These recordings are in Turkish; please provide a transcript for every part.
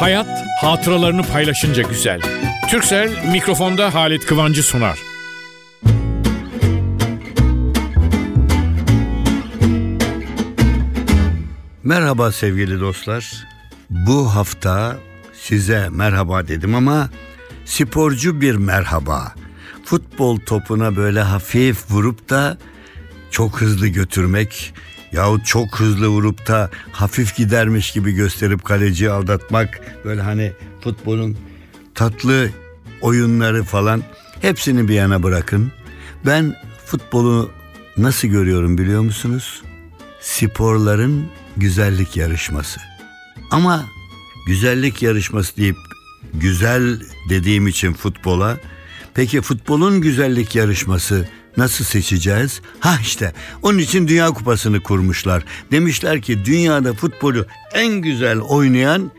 Hayat hatıralarını paylaşınca güzel. Türksel mikrofonda Halit Kıvancı sunar. Merhaba sevgili dostlar. Bu hafta size merhaba dedim ama sporcu bir merhaba. Futbol topuna böyle hafif vurup da çok hızlı götürmek yahut çok hızlı vurup da hafif gidermiş gibi gösterip kaleciyi aldatmak böyle hani futbolun tatlı oyunları falan hepsini bir yana bırakın. Ben futbolu nasıl görüyorum biliyor musunuz? Sporların güzellik yarışması. Ama güzellik yarışması deyip güzel dediğim için futbola peki futbolun güzellik yarışması nasıl seçeceğiz? Ha işte onun için Dünya Kupası'nı kurmuşlar. Demişler ki dünyada futbolu en güzel oynayan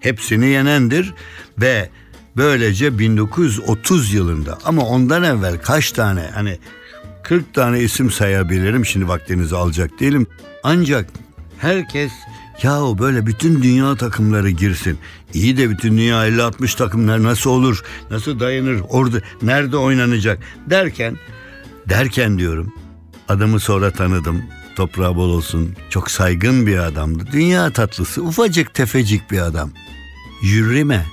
hepsini yenendir ve böylece 1930 yılında ama ondan evvel kaç tane hani 40 tane isim sayabilirim şimdi vaktinizi alacak değilim. Ancak herkes yahu böyle bütün dünya takımları girsin. İyi de bütün dünya 50-60 takımlar nasıl olur? Nasıl dayanır? Orada nerede oynanacak? Derken derken diyorum adamı sonra tanıdım. Toprağı bol olsun. Çok saygın bir adamdı. Dünya tatlısı. Ufacık tefecik bir adam. Jürime.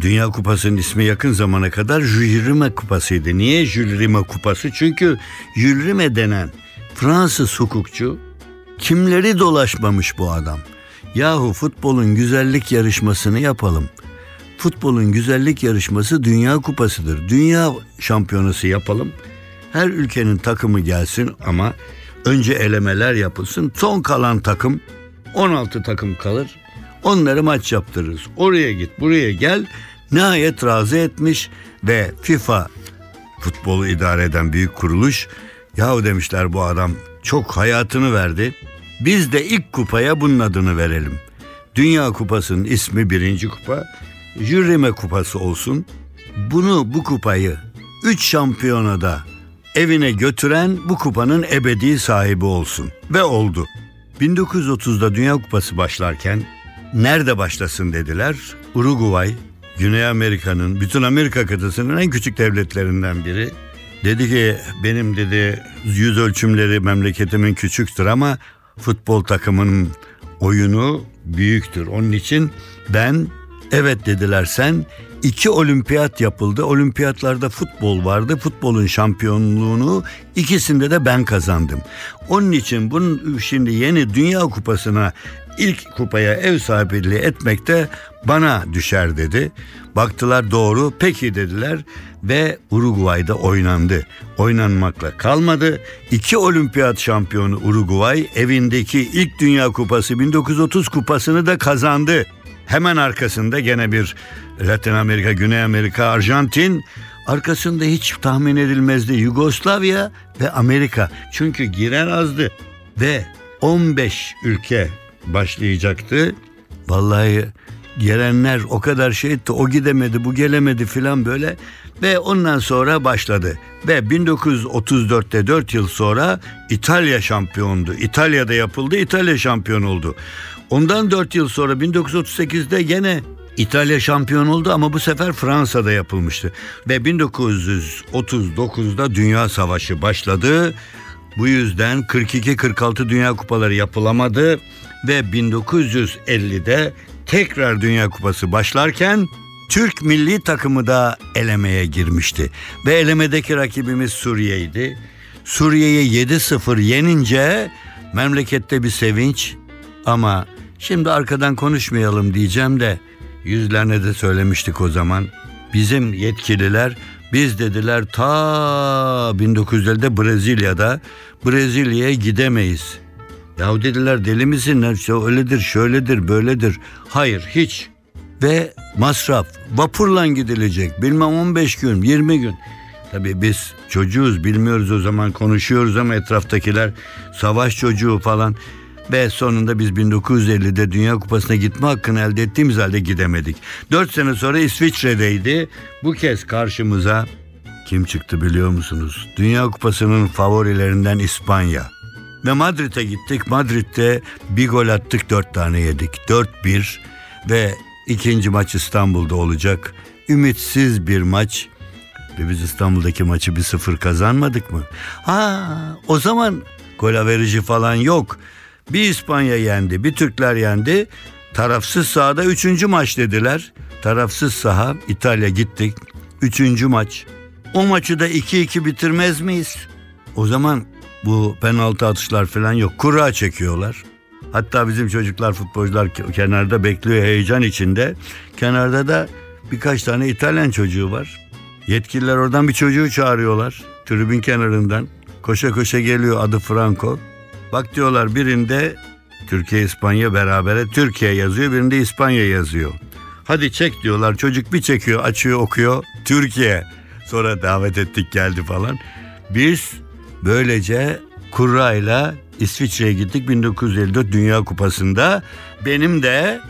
Dünya Kupası'nın ismi yakın zamana kadar Jülrime Kupası'ydı. Niye Jülrime Kupası? Çünkü Jülrime denen Fransız hukukçu kimleri dolaşmamış bu adam. Yahu futbolun güzellik yarışmasını yapalım. Futbolun güzellik yarışması Dünya Kupası'dır. Dünya şampiyonası yapalım. Her ülkenin takımı gelsin ama önce elemeler yapılsın. Son kalan takım 16 takım kalır. Onları maç yaptırırız. Oraya git, buraya gel. Nihayet razı etmiş ve FIFA futbolu idare eden büyük kuruluş yahu demişler bu adam çok hayatını verdi. Biz de ilk kupaya bunun adını verelim. Dünya Kupası'nın ismi birinci kupa. Jürime Kupası olsun. Bunu bu kupayı 3 şampiyonada evine götüren bu kupanın ebedi sahibi olsun. Ve oldu. 1930'da Dünya Kupası başlarken nerede başlasın dediler. Uruguay, Güney Amerika'nın, bütün Amerika kıtasının en küçük devletlerinden biri. Dedi ki benim dedi yüz ölçümleri memleketimin küçüktür ama futbol takımının oyunu büyüktür. Onun için ben evet dediler sen iki olimpiyat yapıldı. Olimpiyatlarda futbol vardı. Futbolun şampiyonluğunu ikisinde de ben kazandım. Onun için bunun şimdi yeni Dünya Kupası'na ilk kupaya ev sahipliği etmek de bana düşer dedi. Baktılar doğru peki dediler ve Uruguay'da oynandı. Oynanmakla kalmadı. İki olimpiyat şampiyonu Uruguay evindeki ilk Dünya Kupası 1930 kupasını da kazandı. Hemen arkasında gene bir Latin Amerika, Güney Amerika, Arjantin arkasında hiç tahmin edilmezdi Yugoslavya ve Amerika. Çünkü giren azdı ve 15 ülke başlayacaktı. Vallahi gelenler o kadar şey etti o gidemedi bu gelemedi filan böyle ve ondan sonra başladı ve 1934'te 4 yıl sonra İtalya şampiyondu. İtalya'da yapıldı İtalya şampiyon oldu. Ondan 4 yıl sonra 1938'de gene İtalya şampiyon oldu ama bu sefer Fransa'da yapılmıştı. Ve 1939'da Dünya Savaşı başladı. Bu yüzden 42-46 Dünya Kupaları yapılamadı ve 1950'de tekrar Dünya Kupası başlarken Türk milli takımı da elemeye girmişti. Ve elemedeki rakibimiz Suriye'ydi. Suriye'yi 7-0 yenince memlekette bir sevinç ama şimdi arkadan konuşmayalım diyeceğim de yüzlerine de söylemiştik o zaman. Bizim yetkililer biz dediler ta 1950'de Brezilya'da Brezilya'ya gidemeyiz. Ya dediler deli misin? İşte öyledir, şöyledir, böyledir. Hayır hiç. Ve masraf. Vapurla gidilecek. Bilmem 15 gün, 20 gün. Tabii biz çocuğuz bilmiyoruz o zaman konuşuyoruz ama etraftakiler savaş çocuğu falan. Ve sonunda biz 1950'de Dünya Kupası'na gitme hakkını elde ettiğimiz halde gidemedik. Dört sene sonra İsviçre'deydi. Bu kez karşımıza kim çıktı biliyor musunuz? Dünya Kupası'nın favorilerinden İspanya. Ve Madrid'e gittik. Madrid'de bir gol attık dört tane yedik. Dört bir ve ikinci maç İstanbul'da olacak. Ümitsiz bir maç. Ve biz İstanbul'daki maçı bir sıfır kazanmadık mı? Ha, o zaman gol verici falan yok. Bir İspanya yendi, bir Türkler yendi. Tarafsız sahada üçüncü maç dediler. Tarafsız saha İtalya gittik. Üçüncü maç. O maçı da 2-2 bitirmez miyiz? O zaman bu penaltı atışlar falan yok. Kura çekiyorlar. Hatta bizim çocuklar futbolcular kenarda bekliyor heyecan içinde. Kenarda da birkaç tane İtalyan çocuğu var. Yetkililer oradan bir çocuğu çağırıyorlar. Tribün kenarından. Koşa koşa geliyor adı Franco. Bak diyorlar birinde Türkiye İspanya berabere Türkiye yazıyor birinde İspanya yazıyor. Hadi çek diyorlar çocuk bir çekiyor açıyor okuyor Türkiye. Sonra davet ettik geldi falan. Biz böylece kurrayla İsviçre'ye gittik 1954 Dünya Kupası'nda. Benim de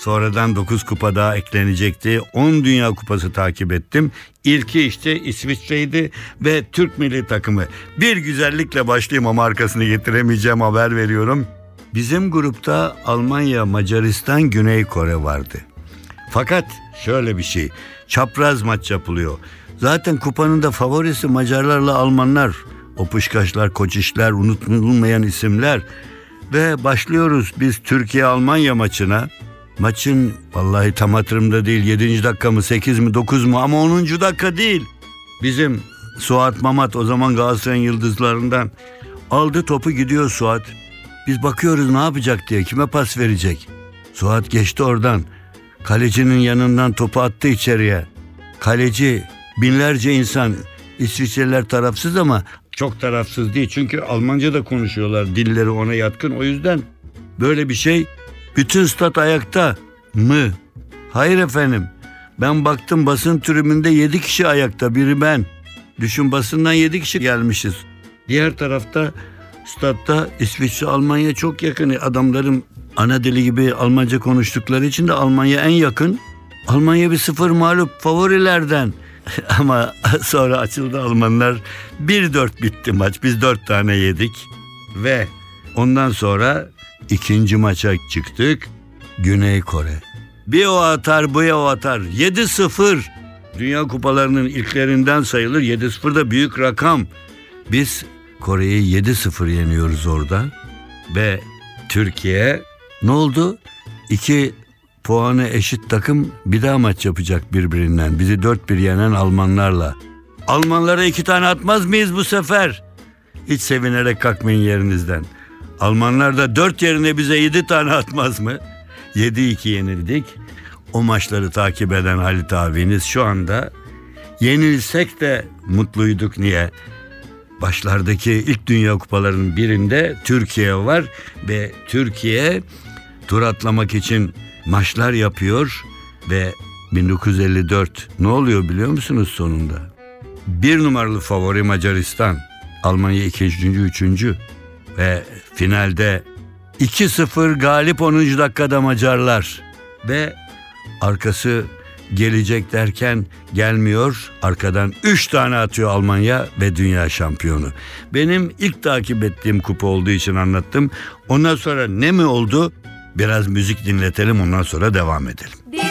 sonradan 9 kupa daha eklenecekti. 10 Dünya Kupası takip ettim. İlki işte İsviçre'ydi ve Türk milli takımı. Bir güzellikle başlayayım ama arkasını getiremeyeceğim haber veriyorum. Bizim grupta Almanya, Macaristan, Güney Kore vardı. Fakat şöyle bir şey. Çapraz maç yapılıyor. Zaten kupanın da favorisi Macarlarla Almanlar. O pışkaşlar, koçişler, unutulmayan isimler. Ve başlıyoruz biz Türkiye-Almanya maçına. Maçın vallahi tam hatırımda değil 7. dakika mı 8 mi 9 mu ama 10. dakika değil. Bizim Suat Mamat o zaman Galatasaray'ın yıldızlarından aldı topu gidiyor Suat. Biz bakıyoruz ne yapacak diye kime pas verecek. Suat geçti oradan. Kalecinin yanından topu attı içeriye. Kaleci binlerce insan İsviçreliler tarafsız ama çok tarafsız değil. Çünkü Almanca da konuşuyorlar. Dilleri ona yatkın. O yüzden böyle bir şey bütün stat ayakta mı? Hayır efendim. Ben baktım basın tribünde yedi kişi ayakta. Biri ben. Düşün basından yedi kişi gelmişiz. Diğer tarafta statta İsviçre Almanya çok yakın. Adamların ana dili gibi Almanca konuştukları için de Almanya en yakın. Almanya bir sıfır mağlup favorilerden. Ama sonra açıldı Almanlar. 1-4 bitti maç. Biz 4 tane yedik. Ve ondan sonra ikinci maça çıktık. Güney Kore. Bir o atar bu o atar. 7-0. Dünya kupalarının ilklerinden sayılır. 7-0 da büyük rakam. Biz Kore'yi 7-0 yeniyoruz orada. Ve Türkiye ne oldu? İki puanı eşit takım bir daha maç yapacak birbirinden. Bizi 4-1 yenen Almanlarla. Almanlara iki tane atmaz mıyız bu sefer? Hiç sevinerek kalkmayın yerinizden. Almanlar da 4 yerine bize 7 tane atmaz mı? 7-2 yenildik. O maçları takip eden Halit abiniz şu anda yenilsek de mutluyduk niye? Başlardaki ilk Dünya Kupalarının birinde Türkiye var ve Türkiye tur atlamak için maçlar yapıyor ve 1954 ne oluyor biliyor musunuz sonunda? Bir numaralı favori Macaristan, Almanya ikinci, üçüncü ve finalde 2-0 galip 10. dakikada Macarlar ve arkası gelecek derken gelmiyor. Arkadan 3 tane atıyor Almanya ve dünya şampiyonu. Benim ilk takip ettiğim kupa olduğu için anlattım. Ondan sonra ne mi oldu? Biraz müzik dinletelim ondan sonra devam edelim.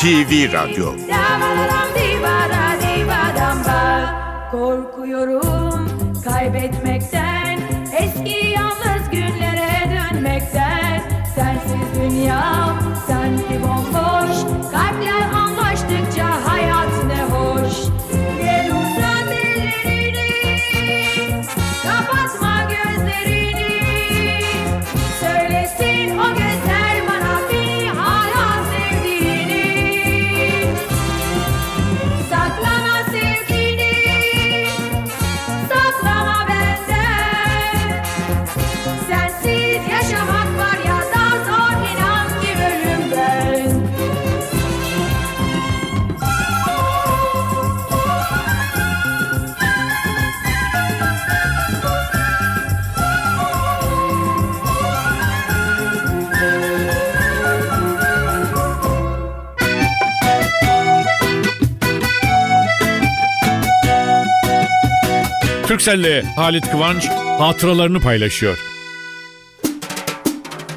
NTV Radyo. Korkuyorum kaybetmekten Türkcell'le Halit Kıvanç hatıralarını paylaşıyor.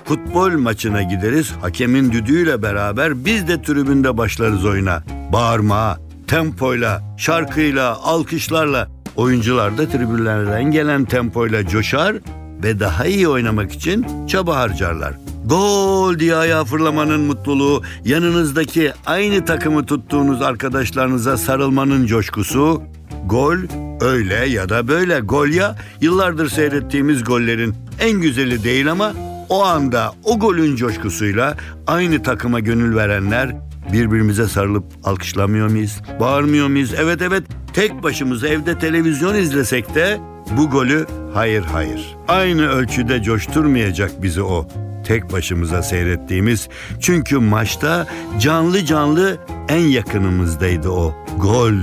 Futbol maçına gideriz. Hakemin düdüğüyle beraber biz de tribünde başlarız oyuna. Bağırma, tempoyla, şarkıyla, alkışlarla. Oyuncular da tribünlerden gelen tempoyla coşar ve daha iyi oynamak için çaba harcarlar. Gol diye ayağa fırlamanın mutluluğu, yanınızdaki aynı takımı tuttuğunuz arkadaşlarınıza sarılmanın coşkusu, gol öyle ya da böyle gol ya yıllardır seyrettiğimiz gollerin en güzeli değil ama o anda o golün coşkusuyla aynı takıma gönül verenler birbirimize sarılıp alkışlamıyor muyuz? Bağırmıyor muyuz? Evet evet tek başımıza evde televizyon izlesek de bu golü hayır hayır. Aynı ölçüde coşturmayacak bizi o tek başımıza seyrettiğimiz. Çünkü maçta canlı canlı en yakınımızdaydı o gol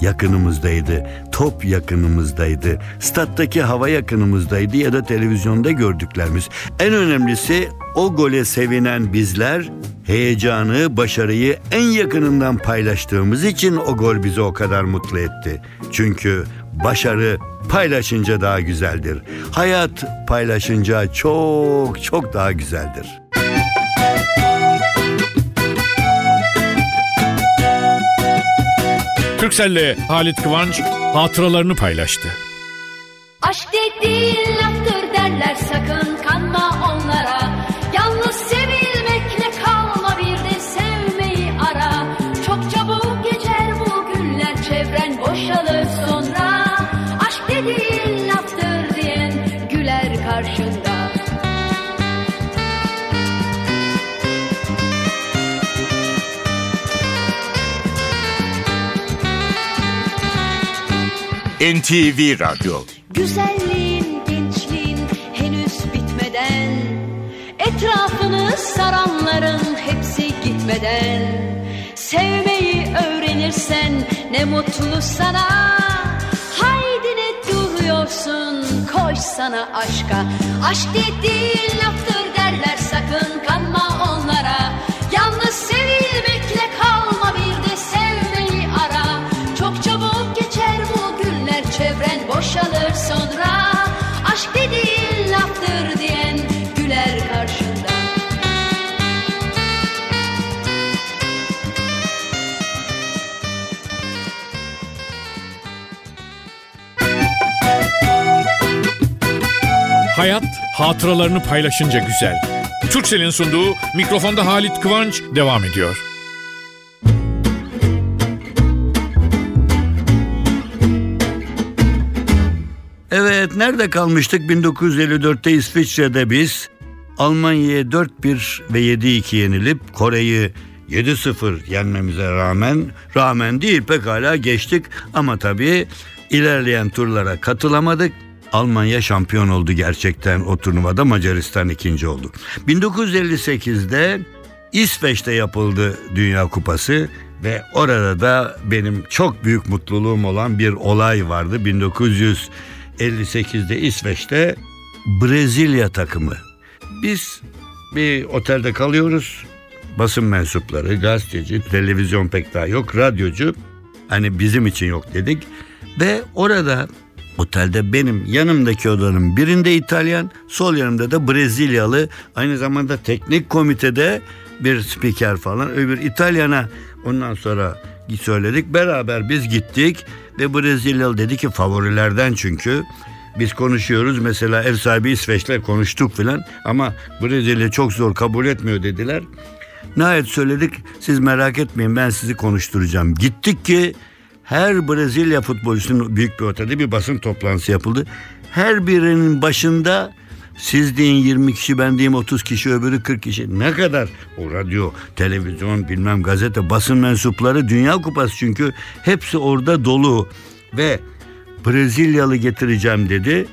yakınımızdaydı. Top yakınımızdaydı. Stat'taki hava yakınımızdaydı ya da televizyonda gördüklerimiz. En önemlisi o gole sevinen bizler heyecanı, başarıyı en yakınından paylaştığımız için o gol bizi o kadar mutlu etti. Çünkü başarı paylaşınca daha güzeldir. Hayat paylaşınca çok çok daha güzeldir. Türkcell'le Halit Kıvanç hatıralarını paylaştı. Aşk dediğin laftır derler sakın kanma onlara NTV Radyo. Güzelliğin, gençliğin henüz bitmeden Etrafını saranların hepsi gitmeden. Sevmeyi öğrenirsen ne mutlu sana. Haydi ne duruyorsun koş sana aşka. Aşk dediğin laftır derler sakın sonra Aşk dediğin laftır diyen güler karşında Hayat hatıralarını paylaşınca güzel. Türkcell'in sunduğu mikrofonda Halit Kıvanç devam ediyor. Evet nerede kalmıştık 1954'te İsviçre'de biz Almanya'ya 4-1 ve 7-2 yenilip Kore'yi 7-0 yenmemize rağmen rağmen değil pekala geçtik ama tabii ilerleyen turlara katılamadık. Almanya şampiyon oldu gerçekten o turnuvada Macaristan ikinci oldu. 1958'de İsveç'te yapıldı Dünya Kupası ve orada da benim çok büyük mutluluğum olan bir olay vardı. 1958'de İsveç'te Brezilya takımı. Biz bir otelde kalıyoruz. Basın mensupları, gazeteci, televizyon pek daha yok, radyocu. Hani bizim için yok dedik. Ve orada otelde benim yanımdaki odanın birinde İtalyan, sol yanımda da Brezilyalı. Aynı zamanda teknik komitede bir spiker falan. Öbür İtalyana ondan sonra söyledik. Beraber biz gittik ve Brezilyalı dedi ki favorilerden çünkü. Biz konuşuyoruz mesela ev sahibi İsveç'le konuştuk filan ama Brezilya çok zor kabul etmiyor dediler. Nihayet söyledik siz merak etmeyin ben sizi konuşturacağım. Gittik ki her Brezilya futbolcusunun büyük bir otelde bir basın toplantısı yapıldı. Her birinin başında siz deyin 20 kişi ben diyeyim 30 kişi öbürü 40 kişi. Ne kadar o radyo, televizyon bilmem gazete basın mensupları Dünya Kupası çünkü hepsi orada dolu ve Brezilyalı getireceğim dedi.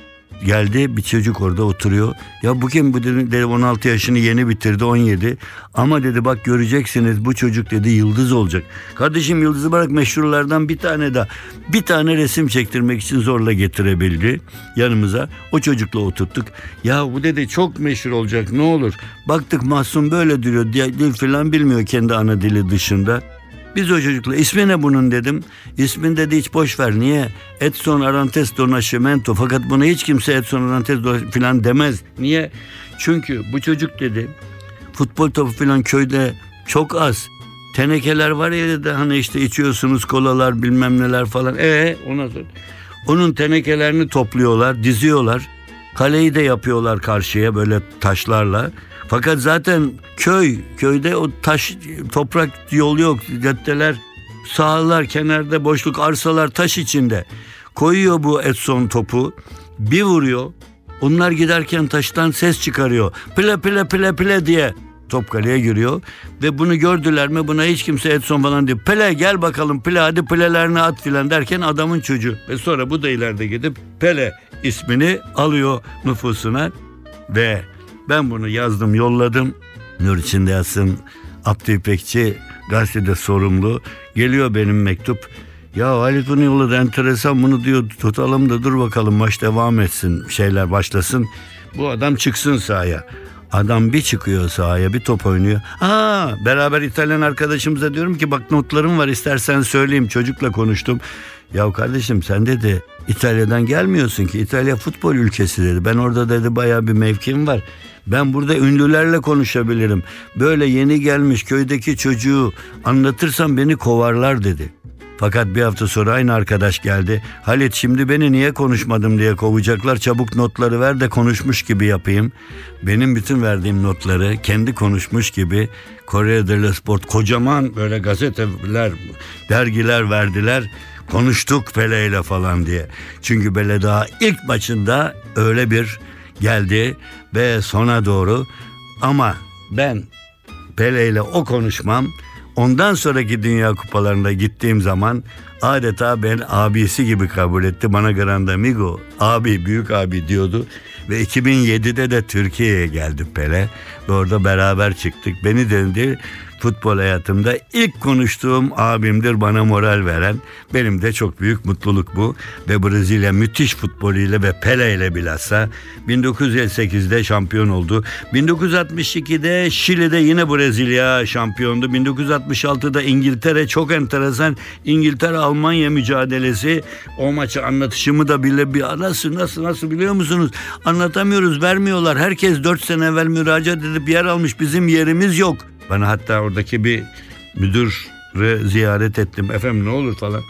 Geldi bir çocuk orada oturuyor. Ya bu kim bu dedi, dedi 16 yaşını yeni bitirdi 17. Ama dedi bak göreceksiniz bu çocuk dedi yıldız olacak. Kardeşim yıldızı bırak meşhurlardan bir tane daha. Bir tane resim çektirmek için zorla getirebildi yanımıza. O çocukla oturttuk. Ya bu dedi çok meşhur olacak ne olur. Baktık Mahsun böyle duruyor dil falan bilmiyor kendi ana dili dışında. Biz o çocukla ismi ne bunun dedim. İsmin dedi hiç boş ver. Niye? Edson Arantes do Nascimento. Fakat buna hiç kimse Edson Arantes do falan demez. Niye? Çünkü bu çocuk dedi futbol topu falan köyde çok az. Tenekeler var ya da hani işte içiyorsunuz kolalar bilmem neler falan. E ona. Onun tenekelerini topluyorlar, diziyorlar. Kaleyi de yapıyorlar karşıya böyle taşlarla. Fakat zaten köy, köyde o taş, toprak yol yok. Caddeler, sahalar, kenarda boşluk, arsalar taş içinde. Koyuyor bu Edson topu, bir vuruyor. Onlar giderken taştan ses çıkarıyor. Pile pile pile pile diye top kaleye giriyor. Ve bunu gördüler mi buna hiç kimse Edson falan diyor. Pele gel bakalım Pele hadi Pele'lerini at filan derken adamın çocuğu. Ve sonra bu da ileride gidip Pele ismini alıyor nüfusuna. Ve ben bunu yazdım yolladım. Nur içinde yazsın Abdü İpekçi gazetede sorumlu. Geliyor benim mektup. Ya Halit bunu yolladı enteresan bunu diyor tutalım da dur bakalım maç devam etsin şeyler başlasın. Bu adam çıksın sahaya. Adam bir çıkıyor sahaya bir top oynuyor. Aa beraber İtalyan arkadaşımıza diyorum ki bak notlarım var istersen söyleyeyim çocukla konuştum. Ya kardeşim sen dedi İtalya'dan gelmiyorsun ki İtalya futbol ülkesi dedi. Ben orada dedi bayağı bir mevkim var. Ben burada ünlülerle konuşabilirim. Böyle yeni gelmiş köydeki çocuğu anlatırsam beni kovarlar dedi. Fakat bir hafta sonra aynı arkadaş geldi. Halit şimdi beni niye konuşmadım diye kovacaklar. Çabuk notları ver de konuşmuş gibi yapayım. Benim bütün verdiğim notları kendi konuşmuş gibi Corriere dello Sport kocaman böyle gazeteler, dergiler verdiler. Konuştuk Pele ile falan diye. Çünkü Pele daha ilk maçında öyle bir geldi ve sona doğru ama ben Pele ile o konuşmam ondan sonraki Dünya Kupalarında gittiğim zaman adeta ben abisi gibi kabul etti. Bana Grande Amigo abi büyük abi diyordu. Ve 2007'de de Türkiye'ye geldi Pele. Ve orada beraber çıktık. Beni dedi futbol hayatımda ilk konuştuğum abimdir bana moral veren. Benim de çok büyük mutluluk bu. Ve Brezilya müthiş futboluyla ve Pele ile bilhassa 1958'de şampiyon oldu. 1962'de Şili'de yine Brezilya şampiyondu. 1966'da İngiltere çok enteresan İngiltere-Almanya mücadelesi. O maçı anlatışımı da bile bir nasıl nasıl nasıl biliyor musunuz? Anlatamıyoruz vermiyorlar. Herkes 4 sene evvel müracaat edip yer almış bizim yerimiz yok. Bana hatta oradaki bir müdürü ziyaret ettim. Efendim ne olur falan.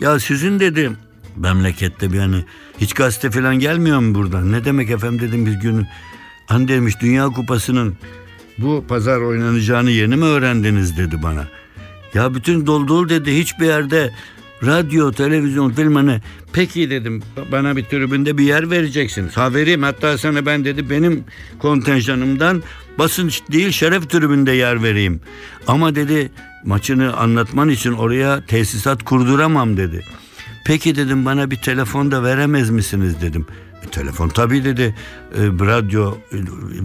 Ya sizin dedim memlekette bir hani hiç gazete falan gelmiyor mu buradan? Ne demek efendim dedim bir gün. Hani demiş Dünya Kupası'nın bu pazar oynanacağını yeni mi öğrendiniz dedi bana. Ya bütün dolu dedi hiçbir yerde radyo, televizyon, film hani peki dedim bana bir tribünde bir yer vereceksiniz. Ha vereyim hatta sana ben dedi benim kontenjanımdan basınç değil şeref tribünde yer vereyim. Ama dedi maçını anlatman için oraya tesisat kurduramam dedi. Peki dedim bana bir telefon da veremez misiniz dedim. E, telefon tabii dedi e, radyo e,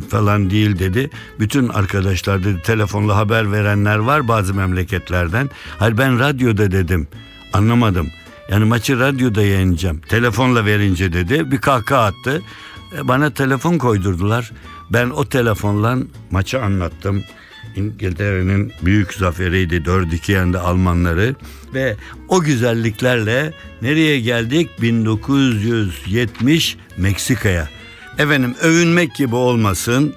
falan değil dedi. Bütün arkadaşlar dedi telefonla haber verenler var bazı memleketlerden. Hayır ben radyoda dedim anlamadım. Yani maçı radyoda yayınlayacağım. Telefonla verince dedi bir kahkaha attı. E, Bana telefon koydurdular. Ben o telefonla maçı anlattım. İngiltere'nin büyük zaferiydi 4-2 yendi Almanları ve o güzelliklerle nereye geldik 1970 Meksika'ya. Efendim övünmek gibi olmasın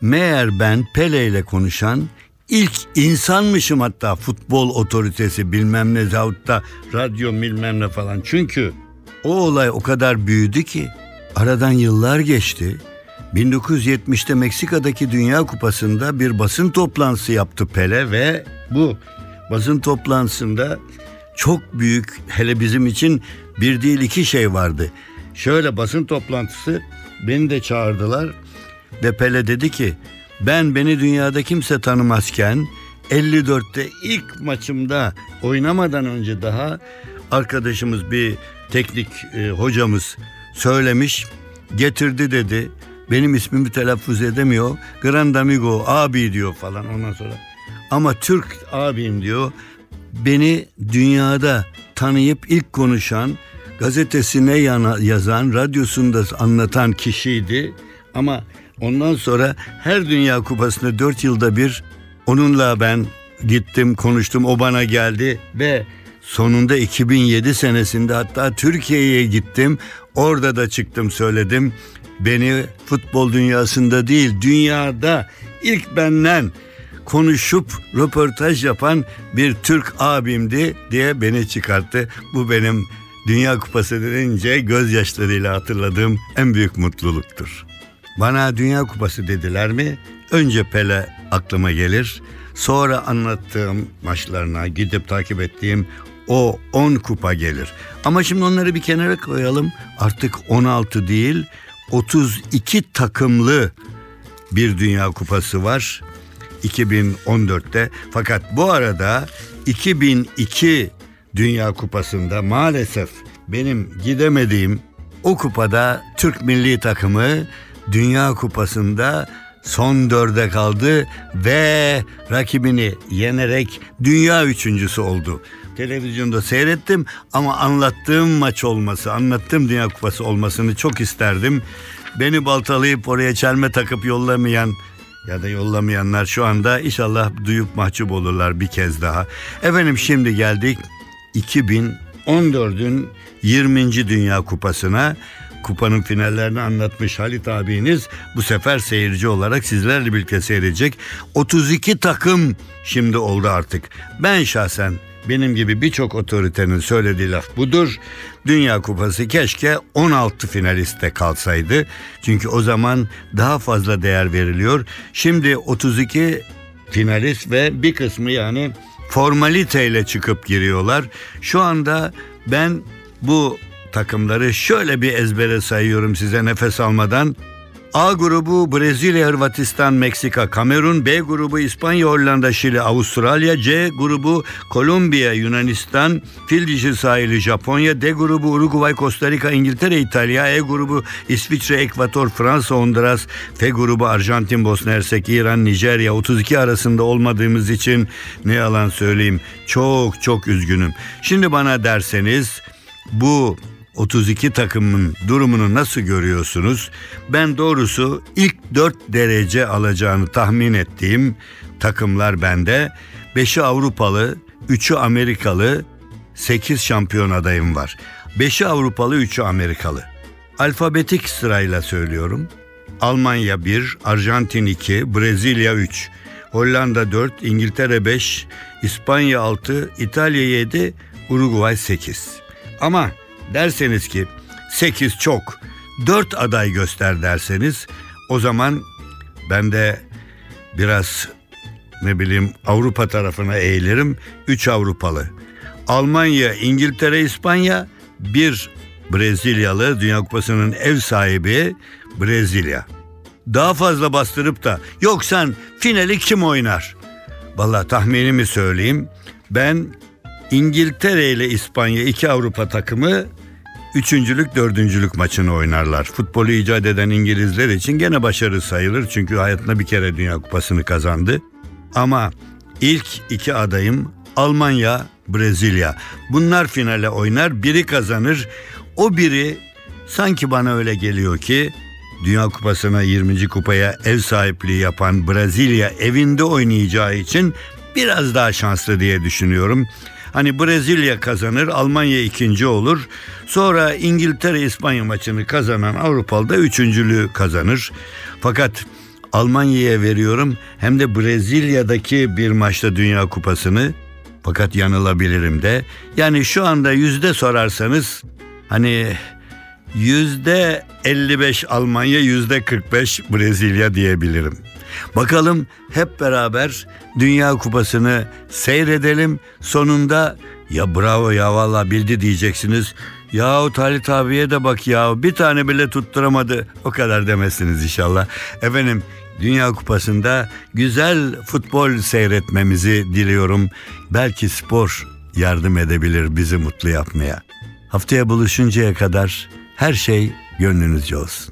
meğer ben Pele ile konuşan ilk insanmışım hatta futbol otoritesi bilmem ne zahut da radyo bilmem ne falan. Çünkü o olay o kadar büyüdü ki aradan yıllar geçti. 1970'te Meksika'daki Dünya Kupası'nda bir basın toplantısı yaptı Pele ve bu basın toplantısında çok büyük hele bizim için bir değil iki şey vardı. Şöyle basın toplantısı beni de çağırdılar ve Pele dedi ki ben beni dünyada kimse tanımazken 54'te ilk maçımda oynamadan önce daha arkadaşımız bir teknik e, hocamız söylemiş getirdi dedi. Benim ismimi telaffuz edemiyor. Grand amigo abi diyor falan ondan sonra. Ama Türk abim diyor. Beni dünyada tanıyıp ilk konuşan gazetesine yana, yazan, radyosunda anlatan kişiydi. Ama ondan sonra her Dünya Kupası'nda dört yılda bir onunla ben gittim konuştum o bana geldi ve sonunda 2007 senesinde hatta Türkiye'ye gittim. Orada da çıktım söyledim. Beni futbol dünyasında değil dünyada ilk benden konuşup röportaj yapan bir Türk abimdi diye beni çıkarttı. Bu benim Dünya Kupası denince gözyaşlarıyla hatırladığım en büyük mutluluktur. Bana Dünya Kupası dediler mi? Önce Pele aklıma gelir. Sonra anlattığım maçlarına gidip takip ettiğim o 10 kupa gelir. Ama şimdi onları bir kenara koyalım. Artık 16 değil 32 takımlı bir Dünya Kupası var 2014'te. Fakat bu arada 2002 Dünya Kupası'nda maalesef benim gidemediğim o kupada Türk milli takımı Dünya Kupası'nda son dörde kaldı ve rakibini yenerek dünya üçüncüsü oldu. Televizyonda seyrettim ama anlattığım maç olması, anlattığım Dünya Kupası olmasını çok isterdim. Beni baltalayıp oraya çelme takıp yollamayan ya da yollamayanlar şu anda inşallah duyup mahcup olurlar bir kez daha. Efendim şimdi geldik 2014'ün 20. Dünya Kupası'na. Kupanın finallerini anlatmış Halit abiniz bu sefer seyirci olarak sizlerle birlikte seyredecek. 32 takım şimdi oldu artık. Ben şahsen benim gibi birçok otoritenin söylediği laf budur. Dünya Kupası keşke 16 finaliste kalsaydı. Çünkü o zaman daha fazla değer veriliyor. Şimdi 32 finalist ve bir kısmı yani formaliteyle çıkıp giriyorlar. Şu anda ben bu takımları şöyle bir ezbere sayıyorum size nefes almadan. A grubu Brezilya, Hırvatistan, Meksika, Kamerun, B grubu İspanya, Hollanda, Şili, Avustralya, C grubu Kolombiya, Yunanistan, Fil sahili Japonya, D grubu Uruguay, Costa Rica, İngiltere, İtalya, E grubu İsviçre, Ekvator, Fransa, Honduras, F grubu Arjantin, Bosna Hersek, İran, Nijerya 32 arasında olmadığımız için ne yalan söyleyeyim çok çok üzgünüm. Şimdi bana derseniz bu 32 takımın durumunu nasıl görüyorsunuz? Ben doğrusu ilk 4 derece alacağını tahmin ettiğim takımlar bende. 5'i Avrupalı, 3'ü Amerikalı, 8 şampiyon adayım var. 5'i Avrupalı, 3'ü Amerikalı. Alfabetik sırayla söylüyorum. Almanya 1, Arjantin 2, Brezilya 3, Hollanda 4, İngiltere 5, İspanya 6, İtalya 7, Uruguay 8. Ama derseniz ki 8 çok 4 aday göster derseniz o zaman ben de biraz ne bileyim Avrupa tarafına eğilirim 3 Avrupalı. Almanya, İngiltere, İspanya bir Brezilyalı Dünya Kupası'nın ev sahibi Brezilya. Daha fazla bastırıp da yok sen finali kim oynar? Vallahi tahminimi söyleyeyim. Ben İngiltere ile İspanya iki Avrupa takımı üçüncülük dördüncülük maçını oynarlar. Futbolu icat eden İngilizler için gene başarı sayılır. Çünkü hayatında bir kere Dünya Kupası'nı kazandı. Ama ilk iki adayım Almanya, Brezilya. Bunlar finale oynar. Biri kazanır. O biri sanki bana öyle geliyor ki Dünya Kupası'na 20. kupaya ev sahipliği yapan Brezilya evinde oynayacağı için biraz daha şanslı diye düşünüyorum. Hani Brezilya kazanır, Almanya ikinci olur. Sonra İngiltere İspanya maçını kazanan Avrupalı da üçüncülüğü kazanır. Fakat Almanya'ya veriyorum hem de Brezilya'daki bir maçta Dünya Kupası'nı. Fakat yanılabilirim de. Yani şu anda yüzde sorarsanız hani yüzde 55 Almanya yüzde 45 Brezilya diyebilirim. Bakalım hep beraber Dünya Kupası'nı seyredelim. Sonunda ya bravo ya valla bildi diyeceksiniz. Yahu Talit abiye de bak ya bir tane bile tutturamadı. O kadar demezsiniz inşallah. Efendim Dünya Kupası'nda güzel futbol seyretmemizi diliyorum. Belki spor yardım edebilir bizi mutlu yapmaya. Haftaya buluşuncaya kadar her şey gönlünüzce olsun.